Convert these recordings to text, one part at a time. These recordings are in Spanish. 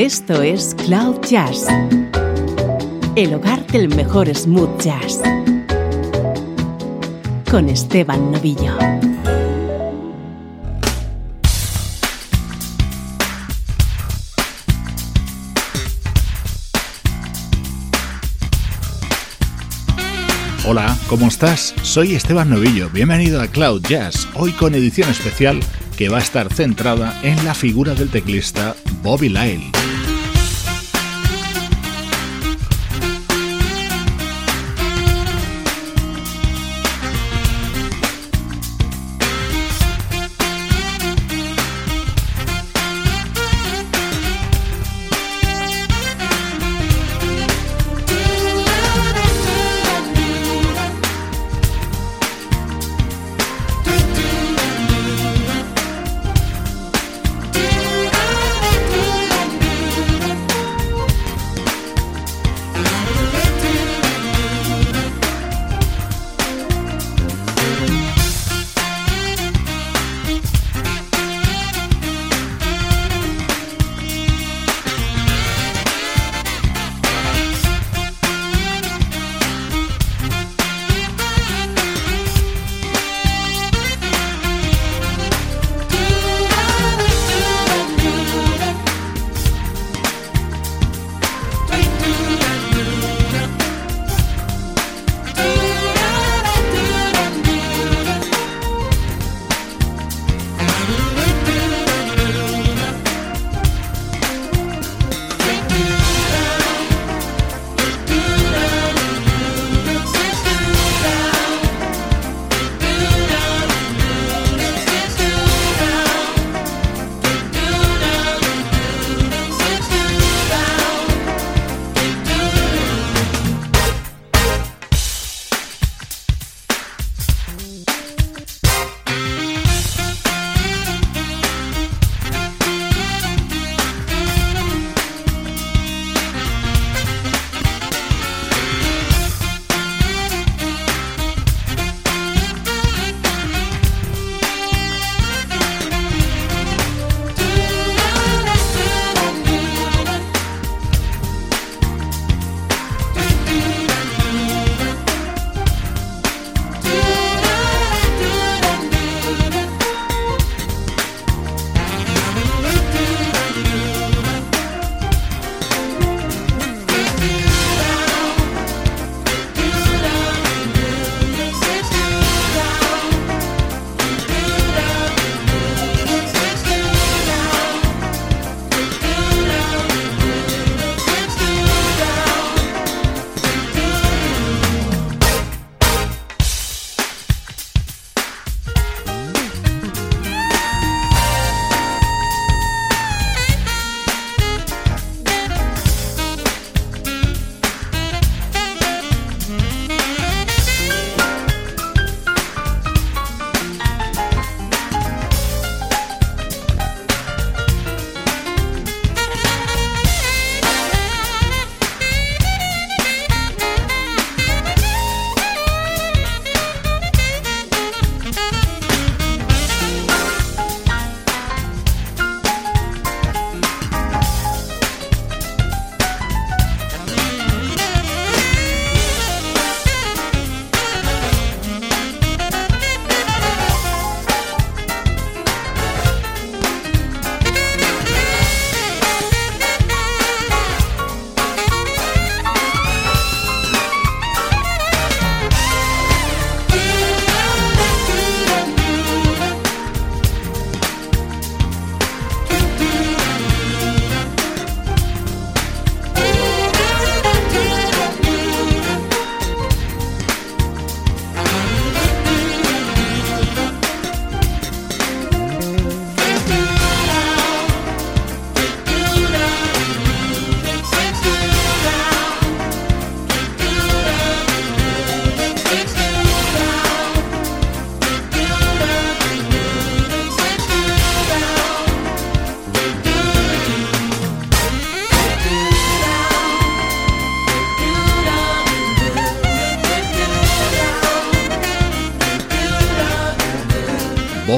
Esto es Cloud Jazz, el hogar del mejor smooth jazz, con Esteban Novillo. Hola, ¿cómo estás? Soy Esteban Novillo, bienvenido a Cloud Jazz, hoy con edición especial que va a estar centrada en la figura del teclista Bobby Lyle.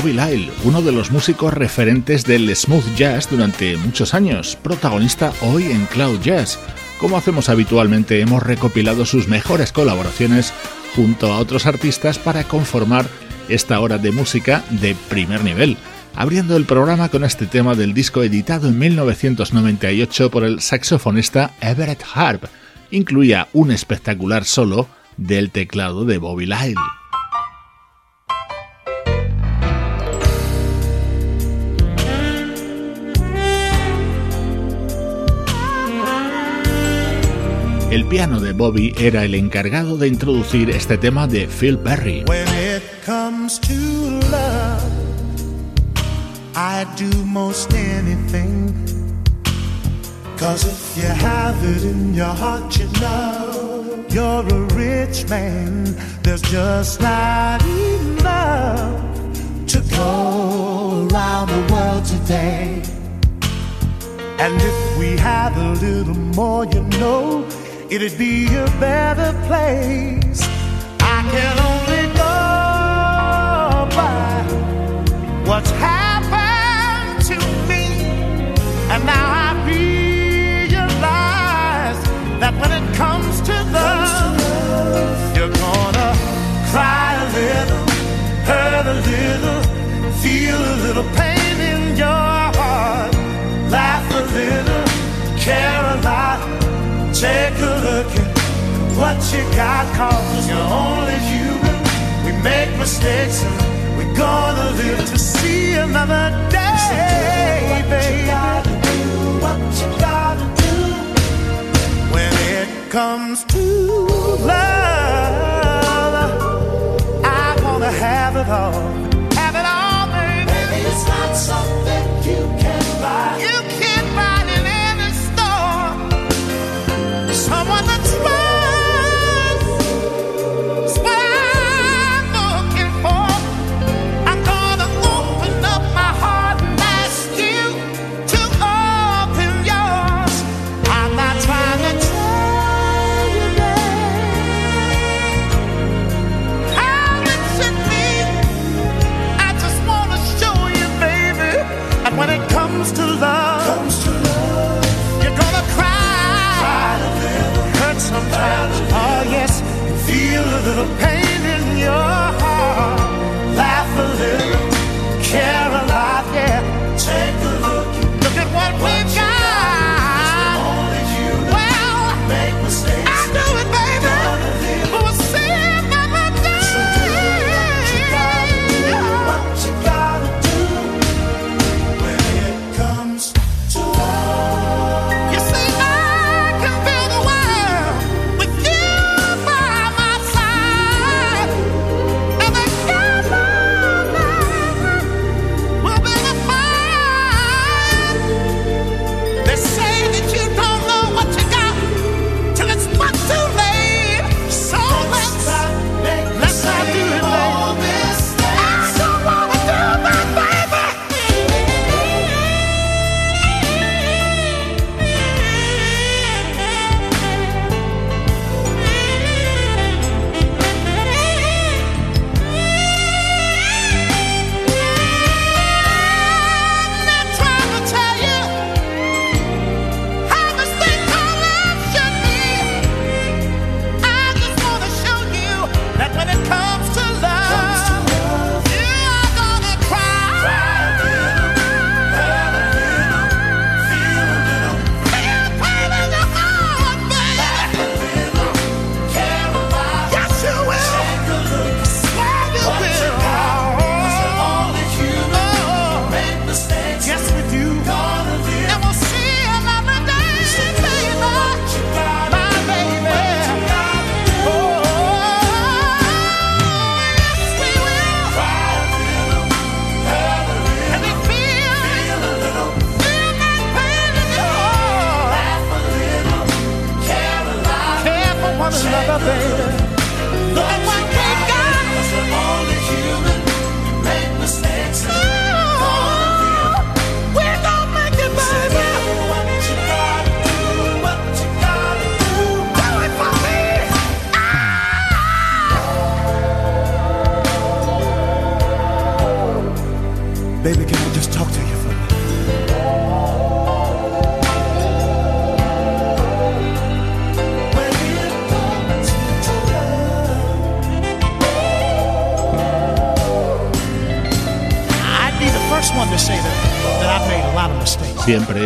Bobby Lyle, uno de los músicos referentes del smooth jazz durante muchos años, protagonista hoy en Cloud Jazz. Como hacemos habitualmente, hemos recopilado sus mejores colaboraciones junto a otros artistas para conformar esta hora de música de primer nivel, abriendo el programa con este tema del disco editado en 1998 por el saxofonista Everett Harp. Incluía un espectacular solo del teclado de Bobby Lyle. El piano de Bobby era el encargado de introducir este tema de Phil Perry. When it comes to love, I do most anything. Cause if you have it in your heart, you know you're a rich man. There's just not enough to go around the world today. And if we had a little more, you know it'd be a better place. I can only go by what's happened to me, and now I realize that when it comes to love, you're gonna cry a little, hurt a little, feel a little pain in your heart, laugh a little, care a lot Take a look at what you got, cause you're only human. We make mistakes and we're gonna live to see another day, baby. What you gotta do, what you gotta do. When it comes to love, I wanna have it all. Have it all, baby. Baby, it's not something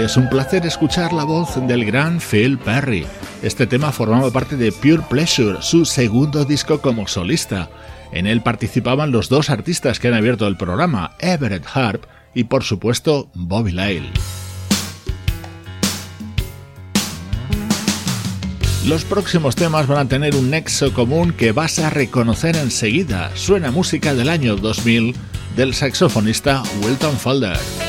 es un placer escuchar la voz del gran Phil Perry. Este tema formaba parte de Pure Pleasure, su segundo disco como solista. En él participaban los dos artistas que han abierto el programa, Everett Harp y por supuesto Bobby Lyle. Los próximos temas van a tener un nexo común que vas a reconocer enseguida. Suena música del año 2000 del saxofonista Wilton Falder.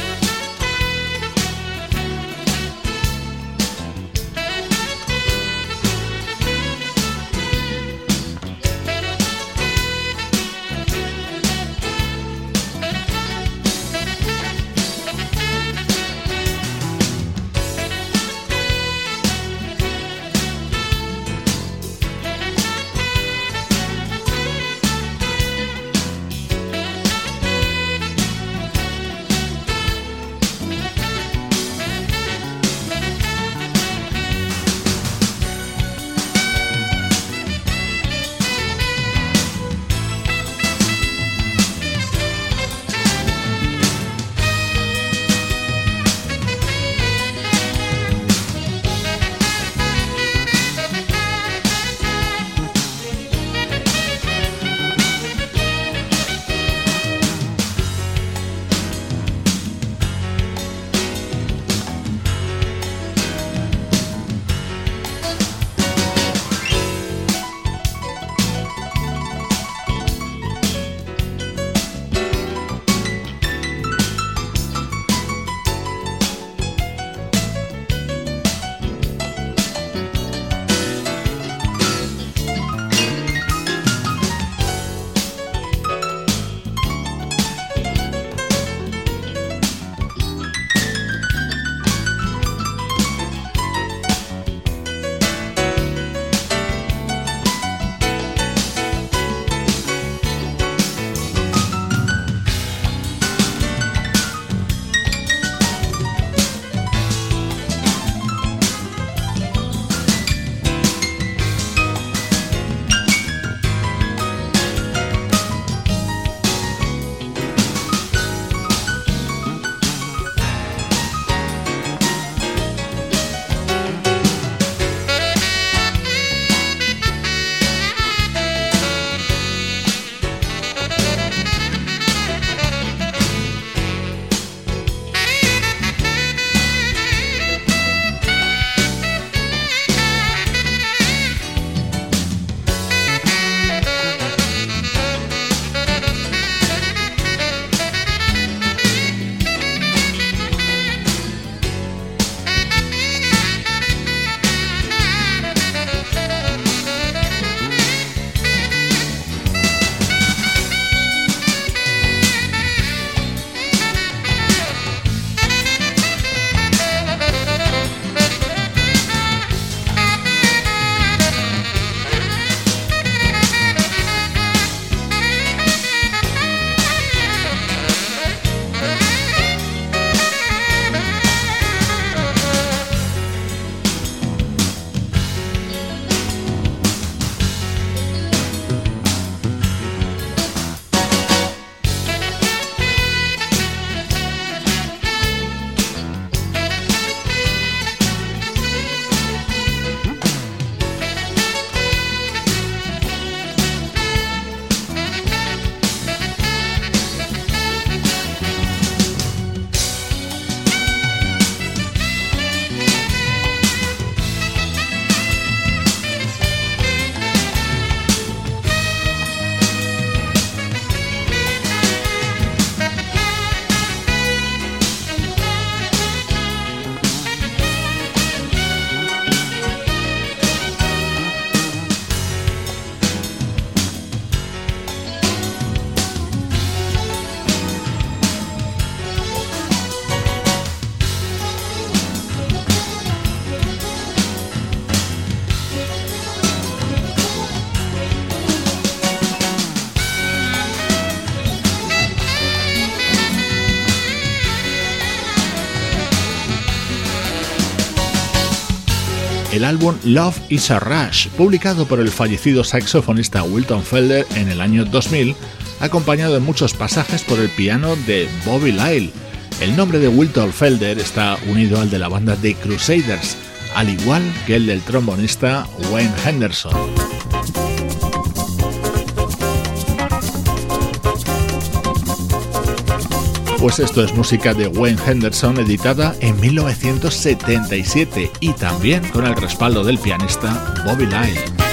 Álbum Love is a Rush, publicado por el fallecido saxofonista Wilton Felder en el año 2000, acompañado en muchos pasajes por el piano de Bobby Lyle. El nombre de Wilton Felder está unido al de la banda The Crusaders, al igual que el del trombonista Wayne Henderson. Pues esto es música de Wayne Henderson editada en 1977 y también con el respaldo del pianista Bobby Lyle.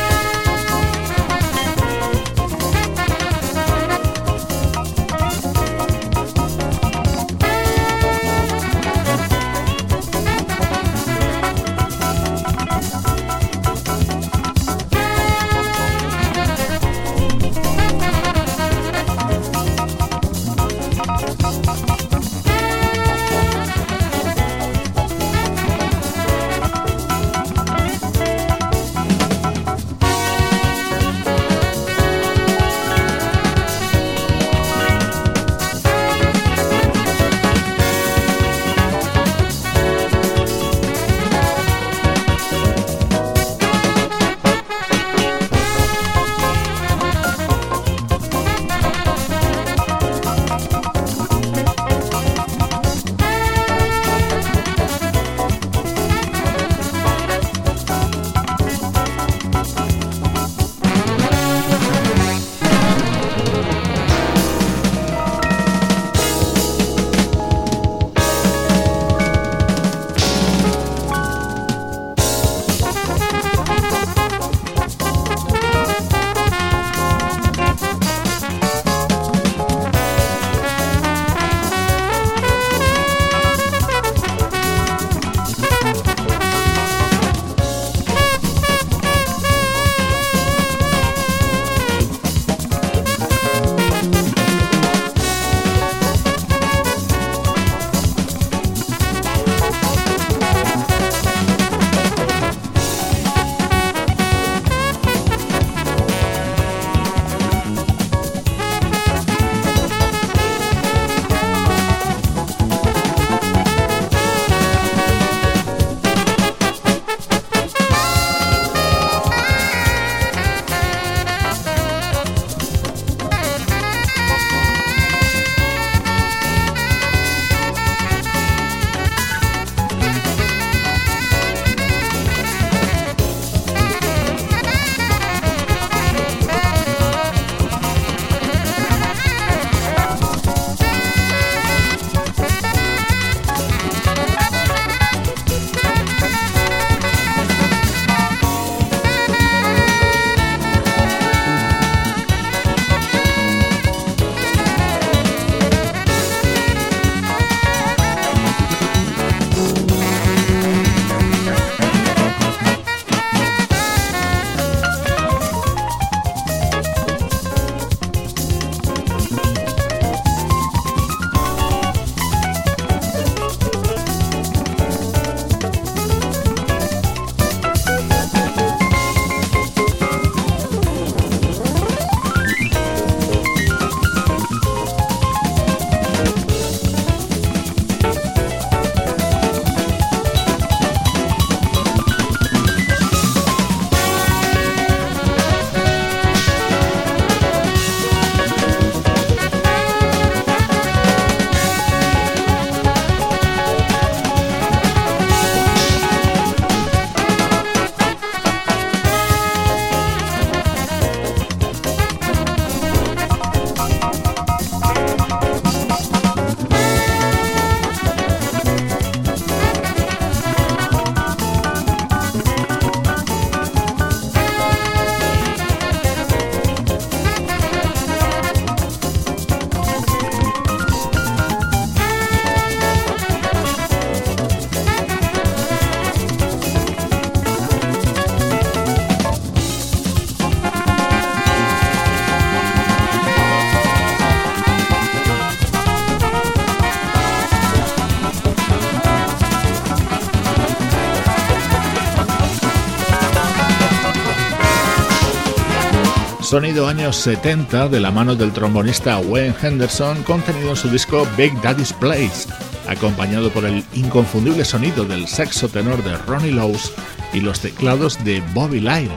Sonido años 70 de la mano del trombonista Wayne Henderson contenido en su disco Big Daddy's Place, acompañado por el inconfundible sonido del saxo tenor de Ronnie Lowes y los teclados de Bobby Lyle.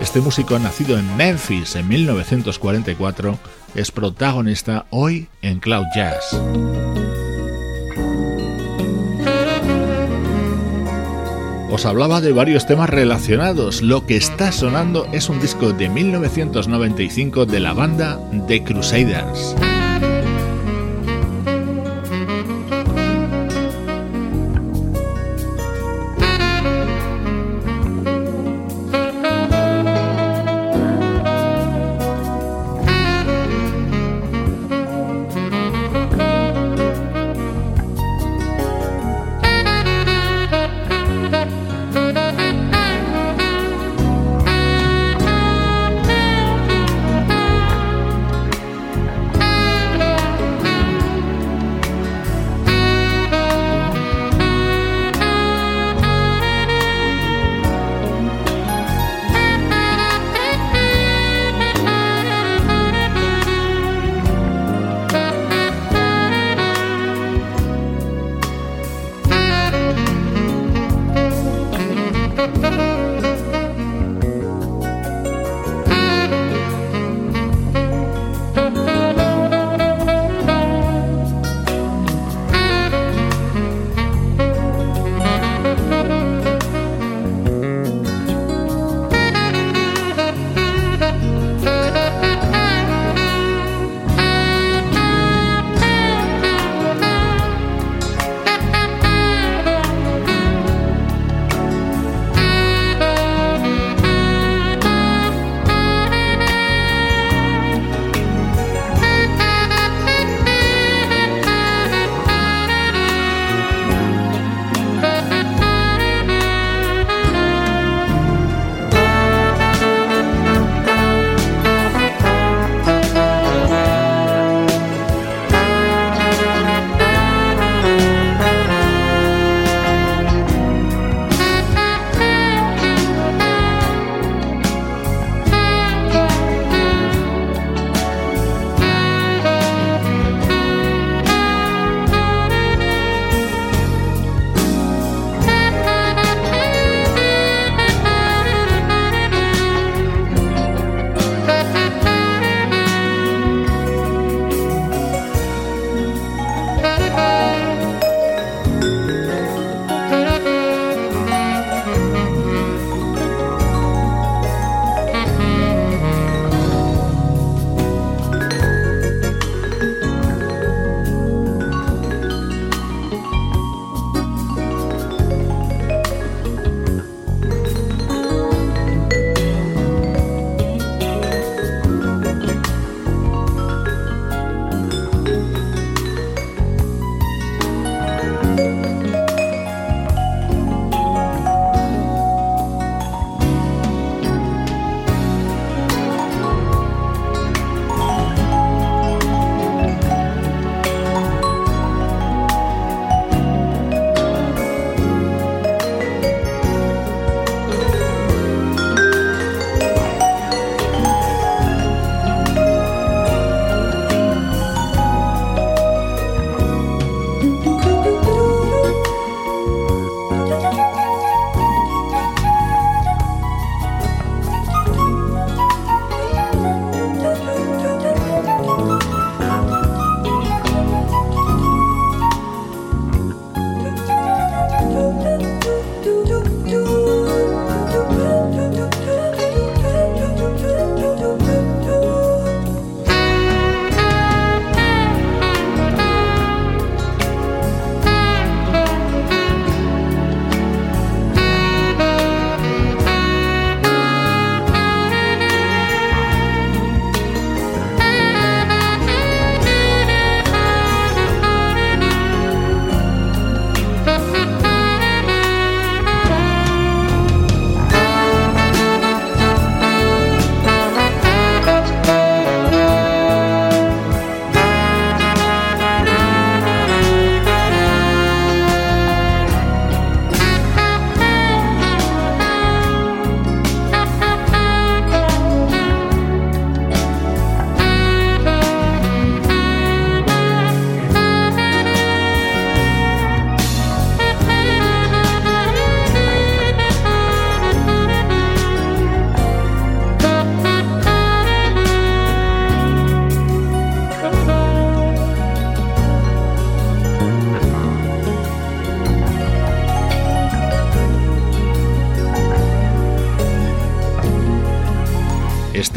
Este músico nacido en Memphis en 1944 es protagonista hoy en Cloud Jazz. Hablaba de varios temas relacionados. Lo que está sonando es un disco de 1995 de la banda The Crusaders.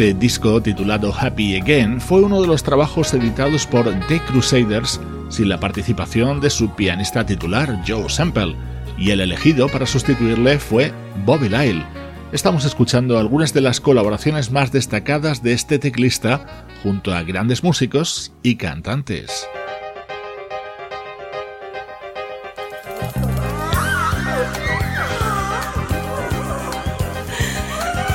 Este disco, titulado Happy Again, fue uno de los trabajos editados por The Crusaders sin la participación de su pianista titular, Joe Sample, y el elegido para sustituirle fue Bobby Lyle. Estamos escuchando algunas de las colaboraciones más destacadas de este teclista junto a grandes músicos y cantantes.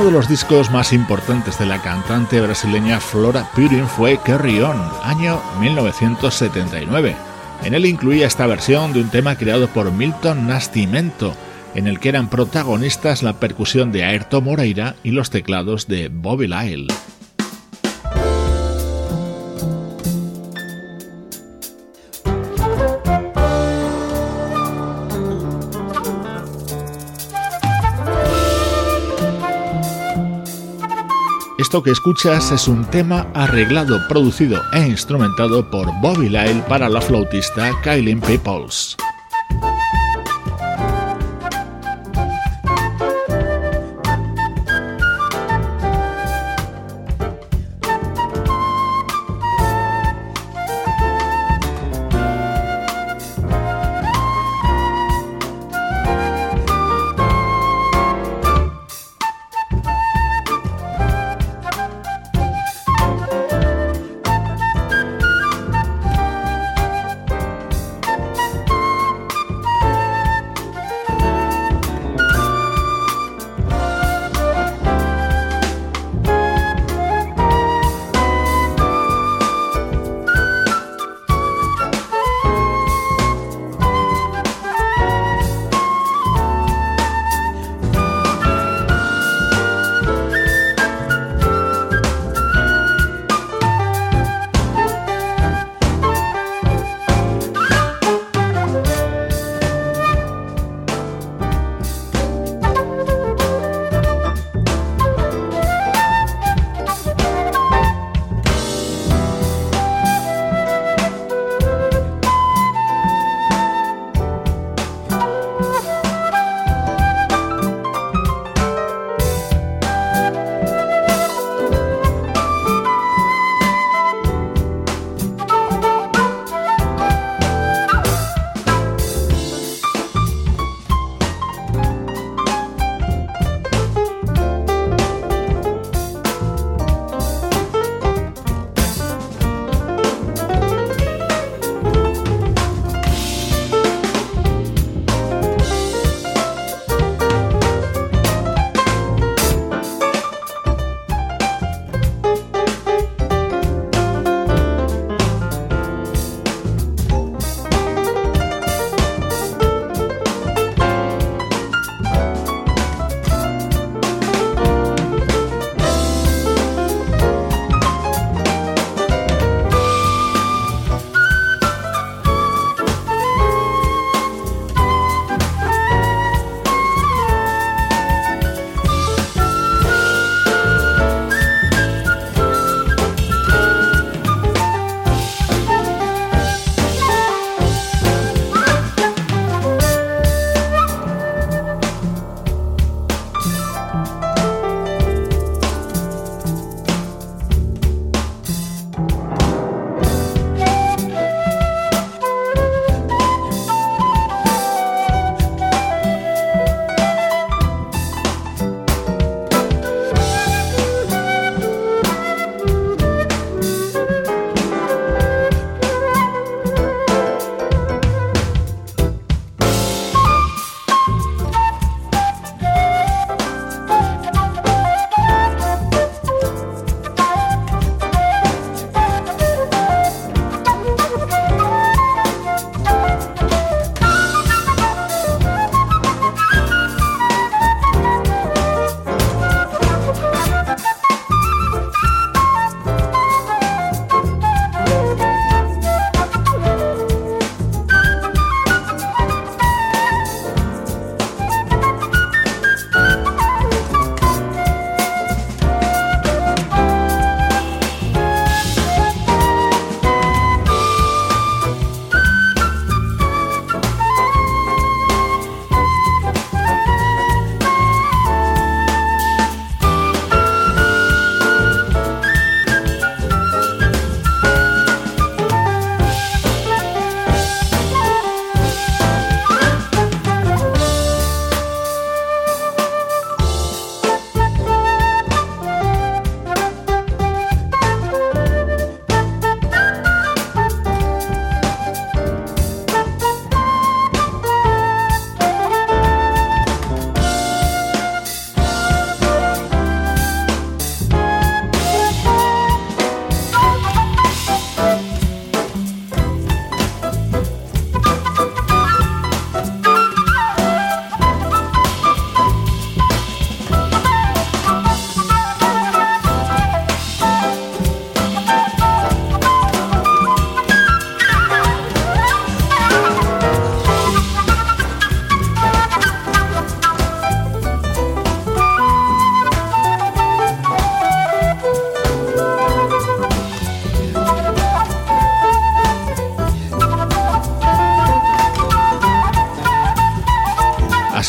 Uno de los discos más importantes de la cantante brasileña Flora Purin fue Carry On, año 1979. En él incluía esta versión de un tema creado por Milton Nascimento, en el que eran protagonistas la percusión de Ayrton Moreira y los teclados de Bobby Lyle. Esto que escuchas es un tema arreglado, producido e instrumentado por Bobby Lyle para la flautista Kylie Peoples.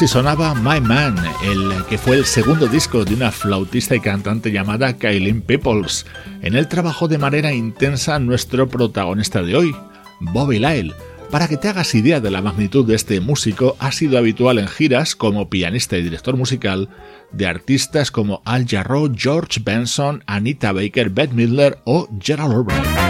Así sonaba My Man, el que fue el segundo disco de una flautista y cantante llamada Kailin Peoples. En él trabajó de manera intensa nuestro protagonista de hoy, Bobby Lyle. Para que te hagas idea de la magnitud de este músico, ha sido habitual en giras como pianista y director musical de artistas como Al Jarreau, George Benson, Anita Baker, Bette Midler o Gerald Albright.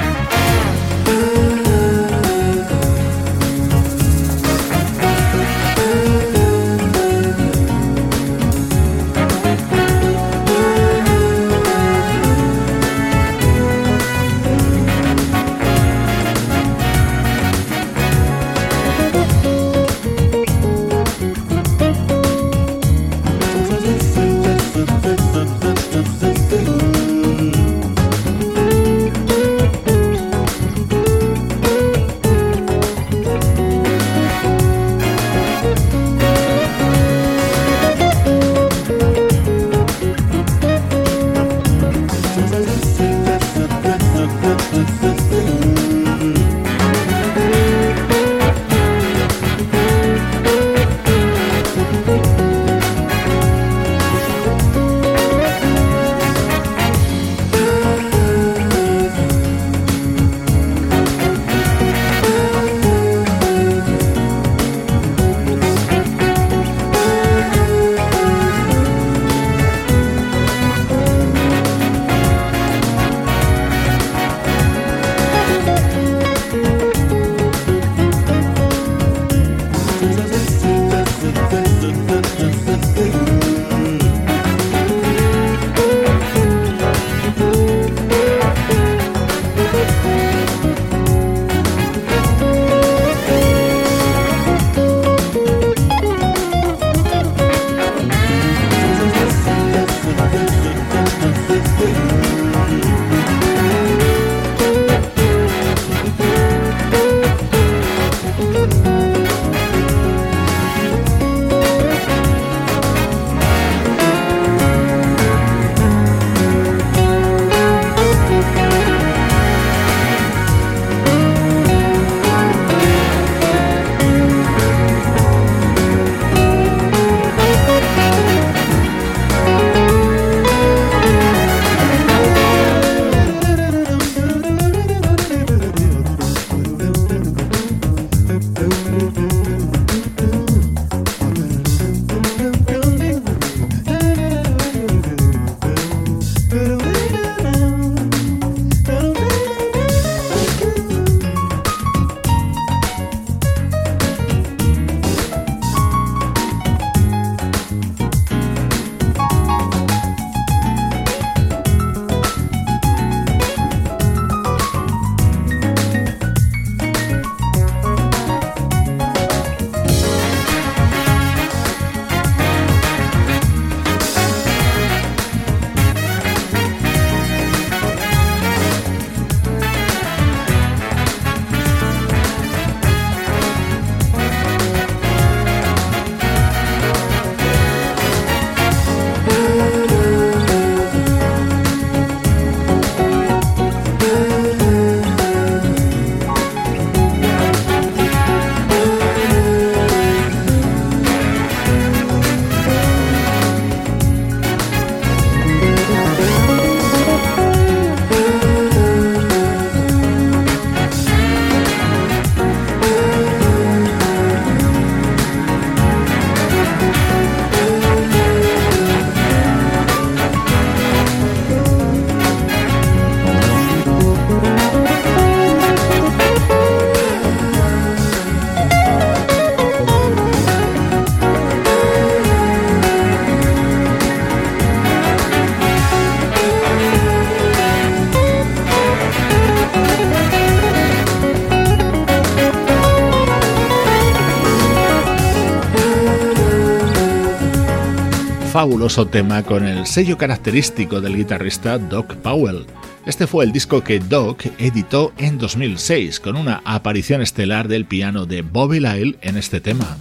Fabuloso tema con el sello característico del guitarrista Doc Powell. Este fue el disco que Doc editó en 2006 con una aparición estelar del piano de Bobby Lyle en este tema.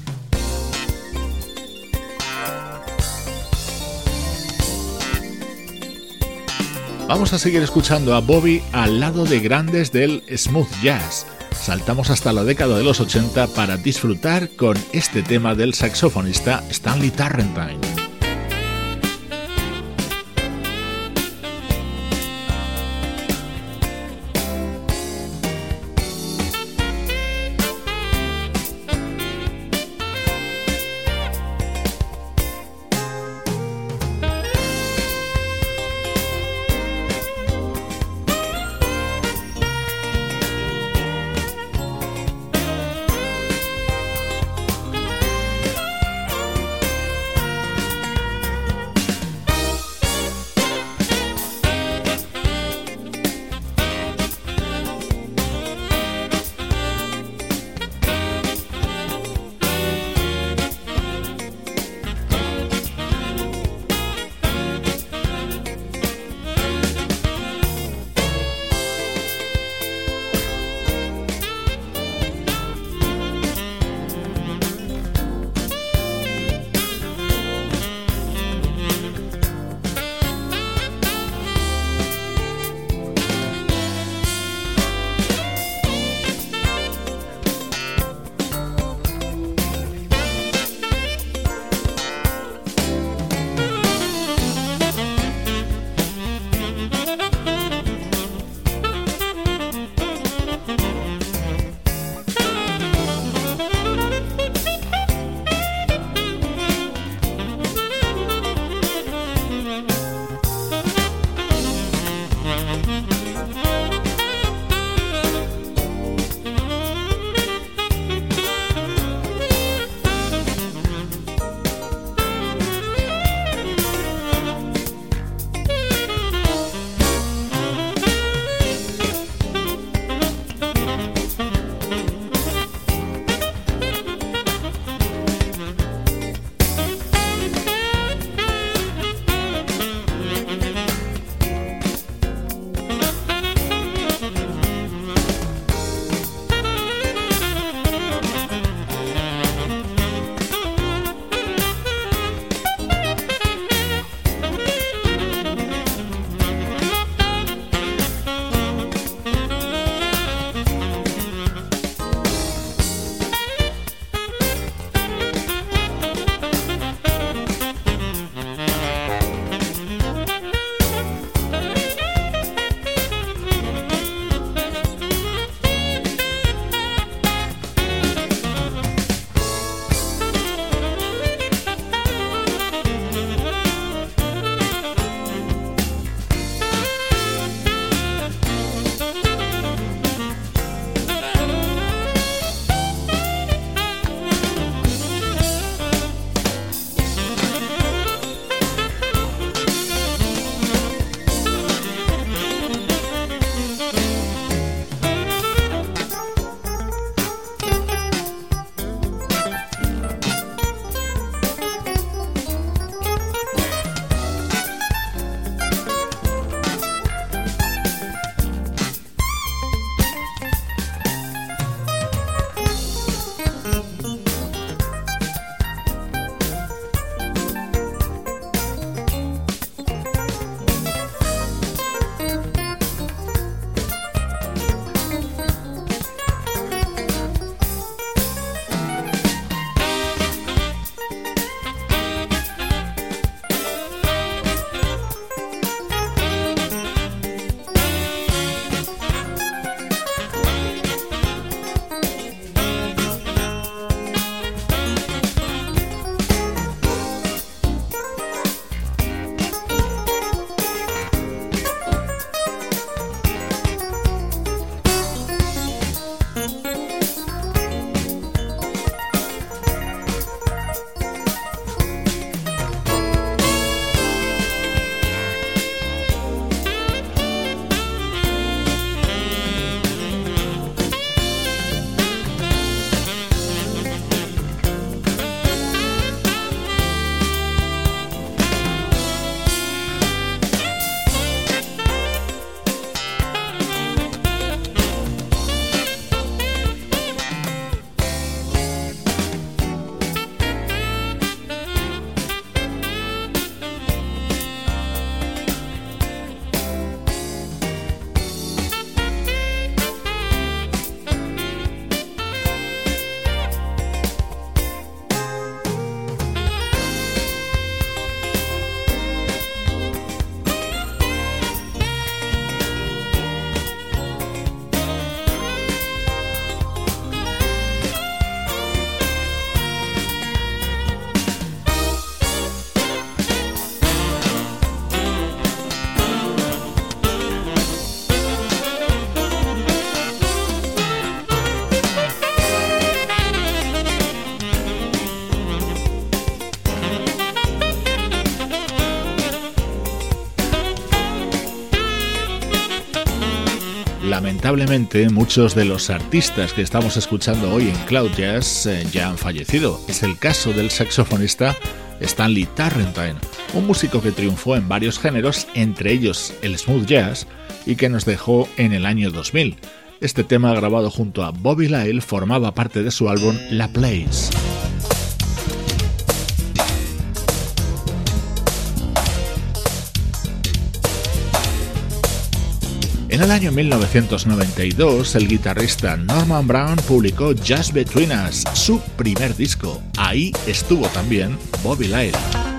Vamos a seguir escuchando a Bobby al lado de grandes del smooth jazz. saltamos hasta la década de los 80 para disfrutar con este tema del saxofonista Stanley Tarrantine. Lamentablemente, muchos de los artistas que estamos escuchando hoy en Cloud Jazz eh, ya han fallecido. Es el caso del saxofonista Stanley Tarrantine, un músico que triunfó en varios géneros, entre ellos el smooth jazz, y que nos dejó en el año 2000. Este tema grabado junto a Bobby Lyle formaba parte de su álbum La Place. En el año 1992, el guitarrista Norman Brown publicó Just Between Us, su primer disco. Ahí estuvo también Bobby Lyle.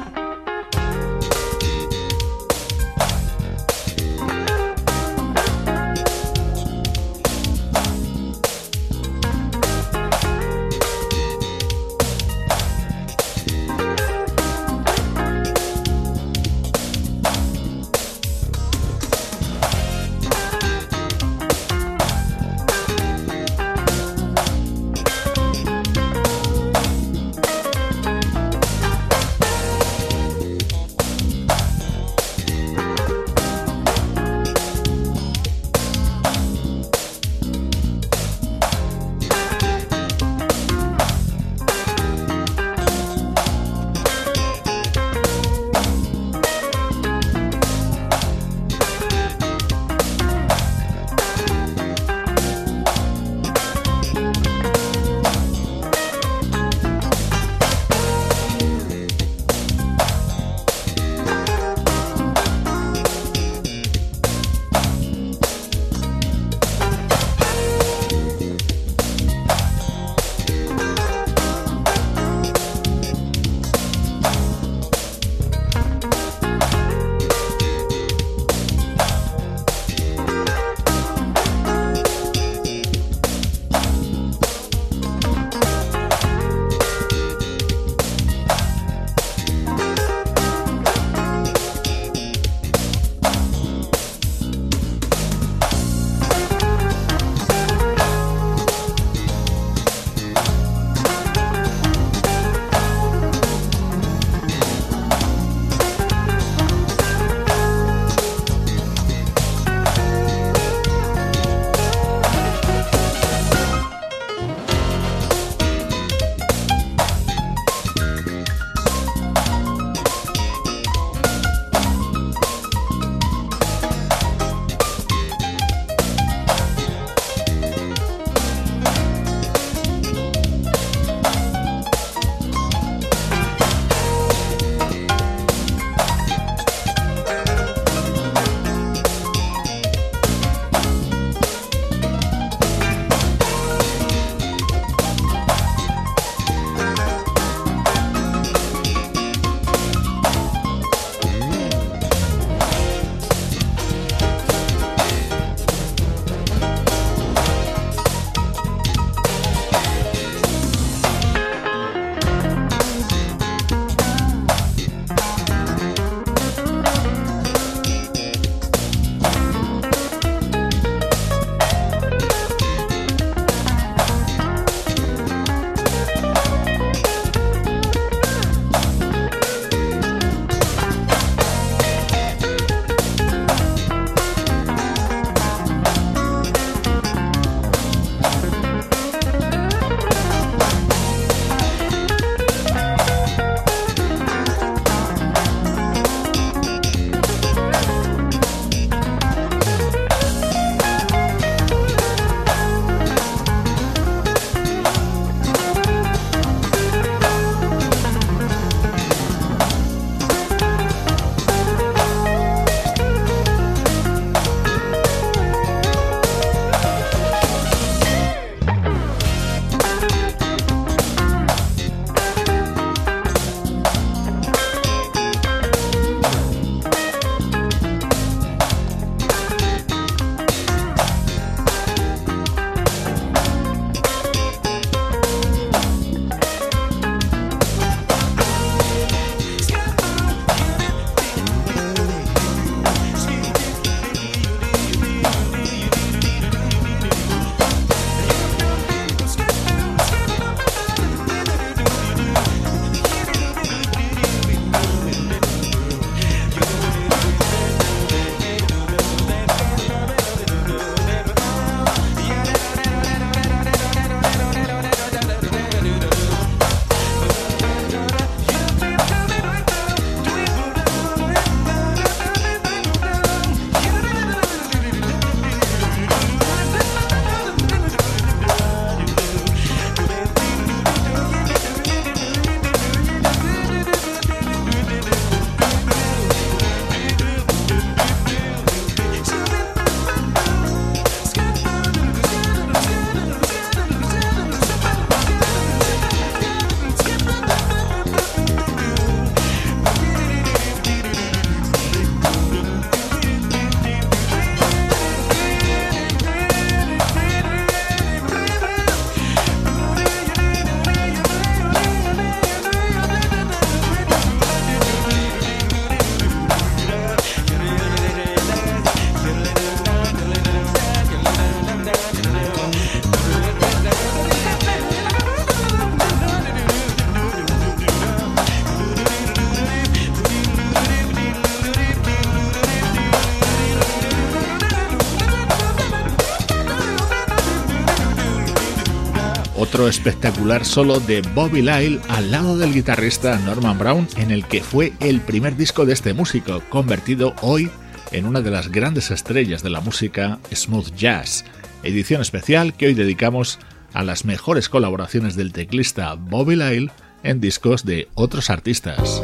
Otro espectacular solo de Bobby Lyle al lado del guitarrista Norman Brown, en el que fue el primer disco de este músico, convertido hoy en una de las grandes estrellas de la música smooth jazz. Edición especial que hoy dedicamos a las mejores colaboraciones del teclista Bobby Lyle en discos de otros artistas.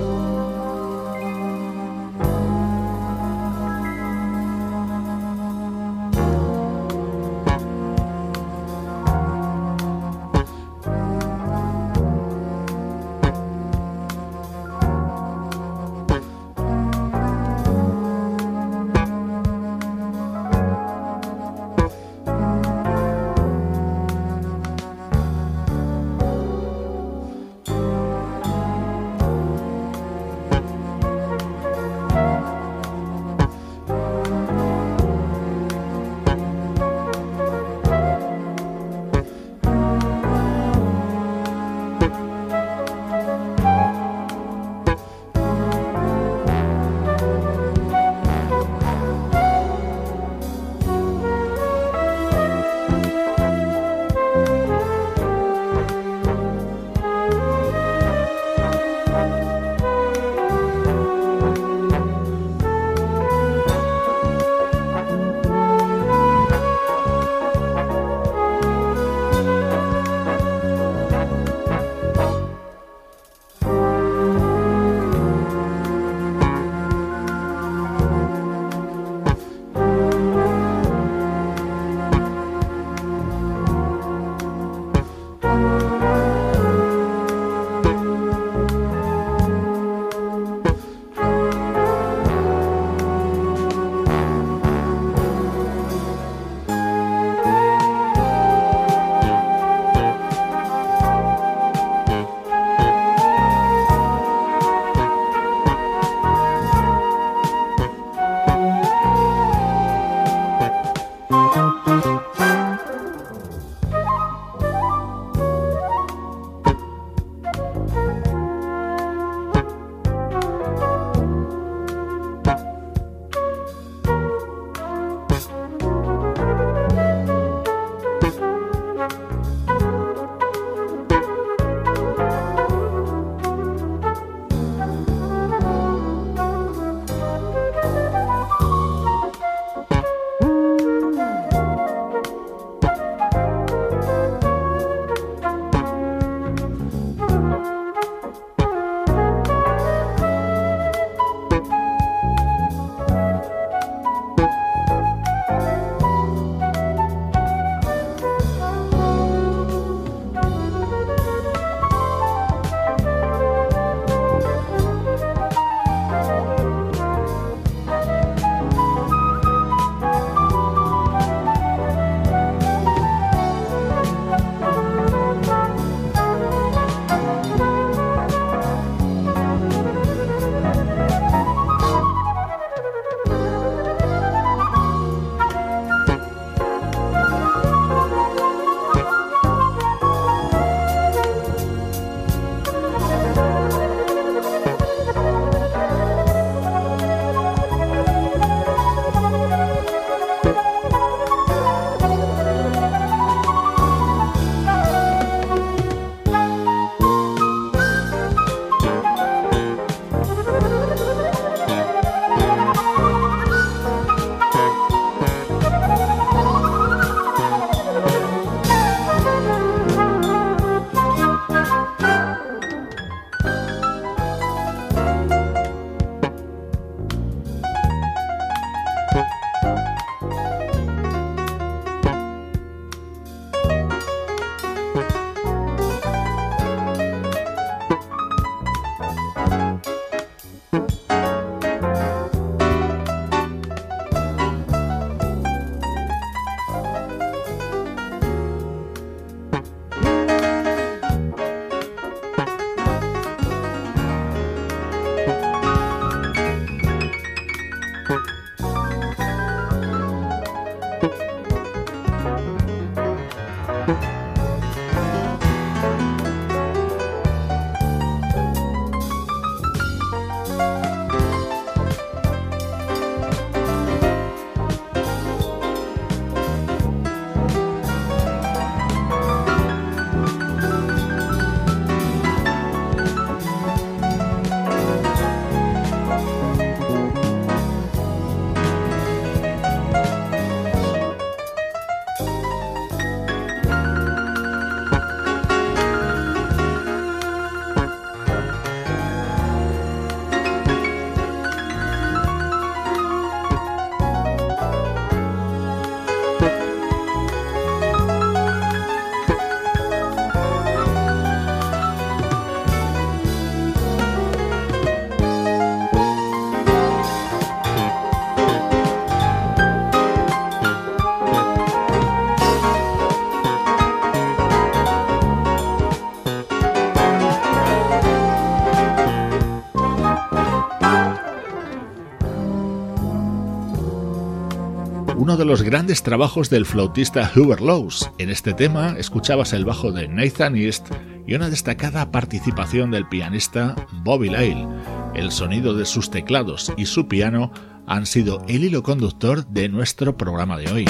De los grandes trabajos del flautista Hubert Lowes. En este tema escuchabas el bajo de Nathan East y una destacada participación del pianista Bobby Lyle. El sonido de sus teclados y su piano han sido el hilo conductor de nuestro programa de hoy.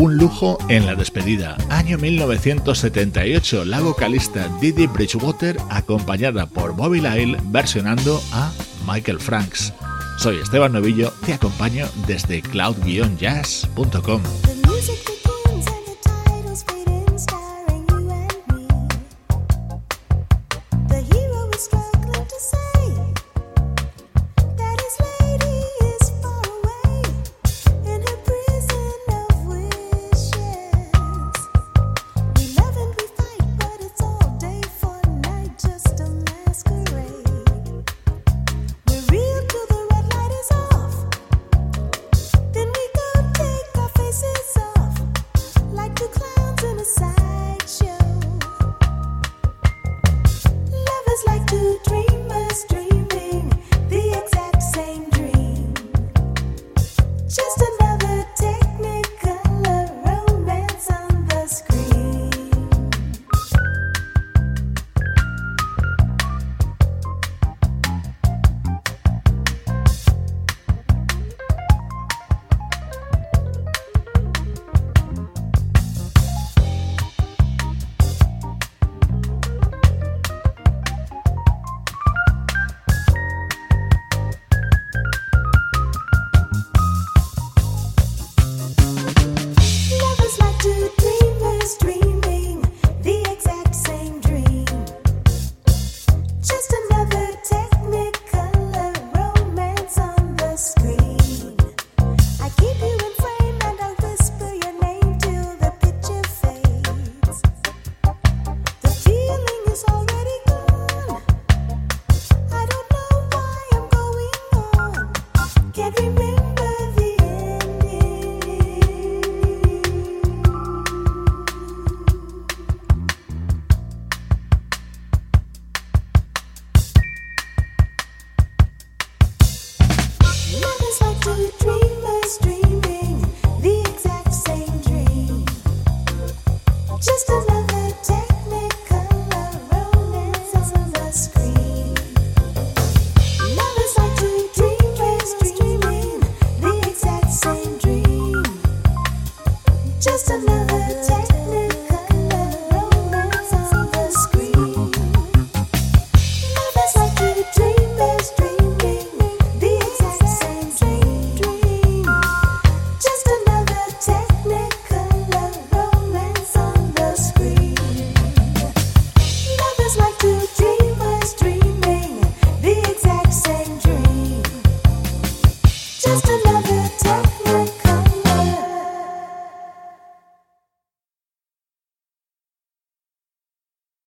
Un lujo en la despedida. Año 1978, la vocalista Didi Bridgewater acompañada por Bobby Lyle versionando a Michael Franks. Soy Esteban Novillo, te acompaño desde cloud-jazz.com.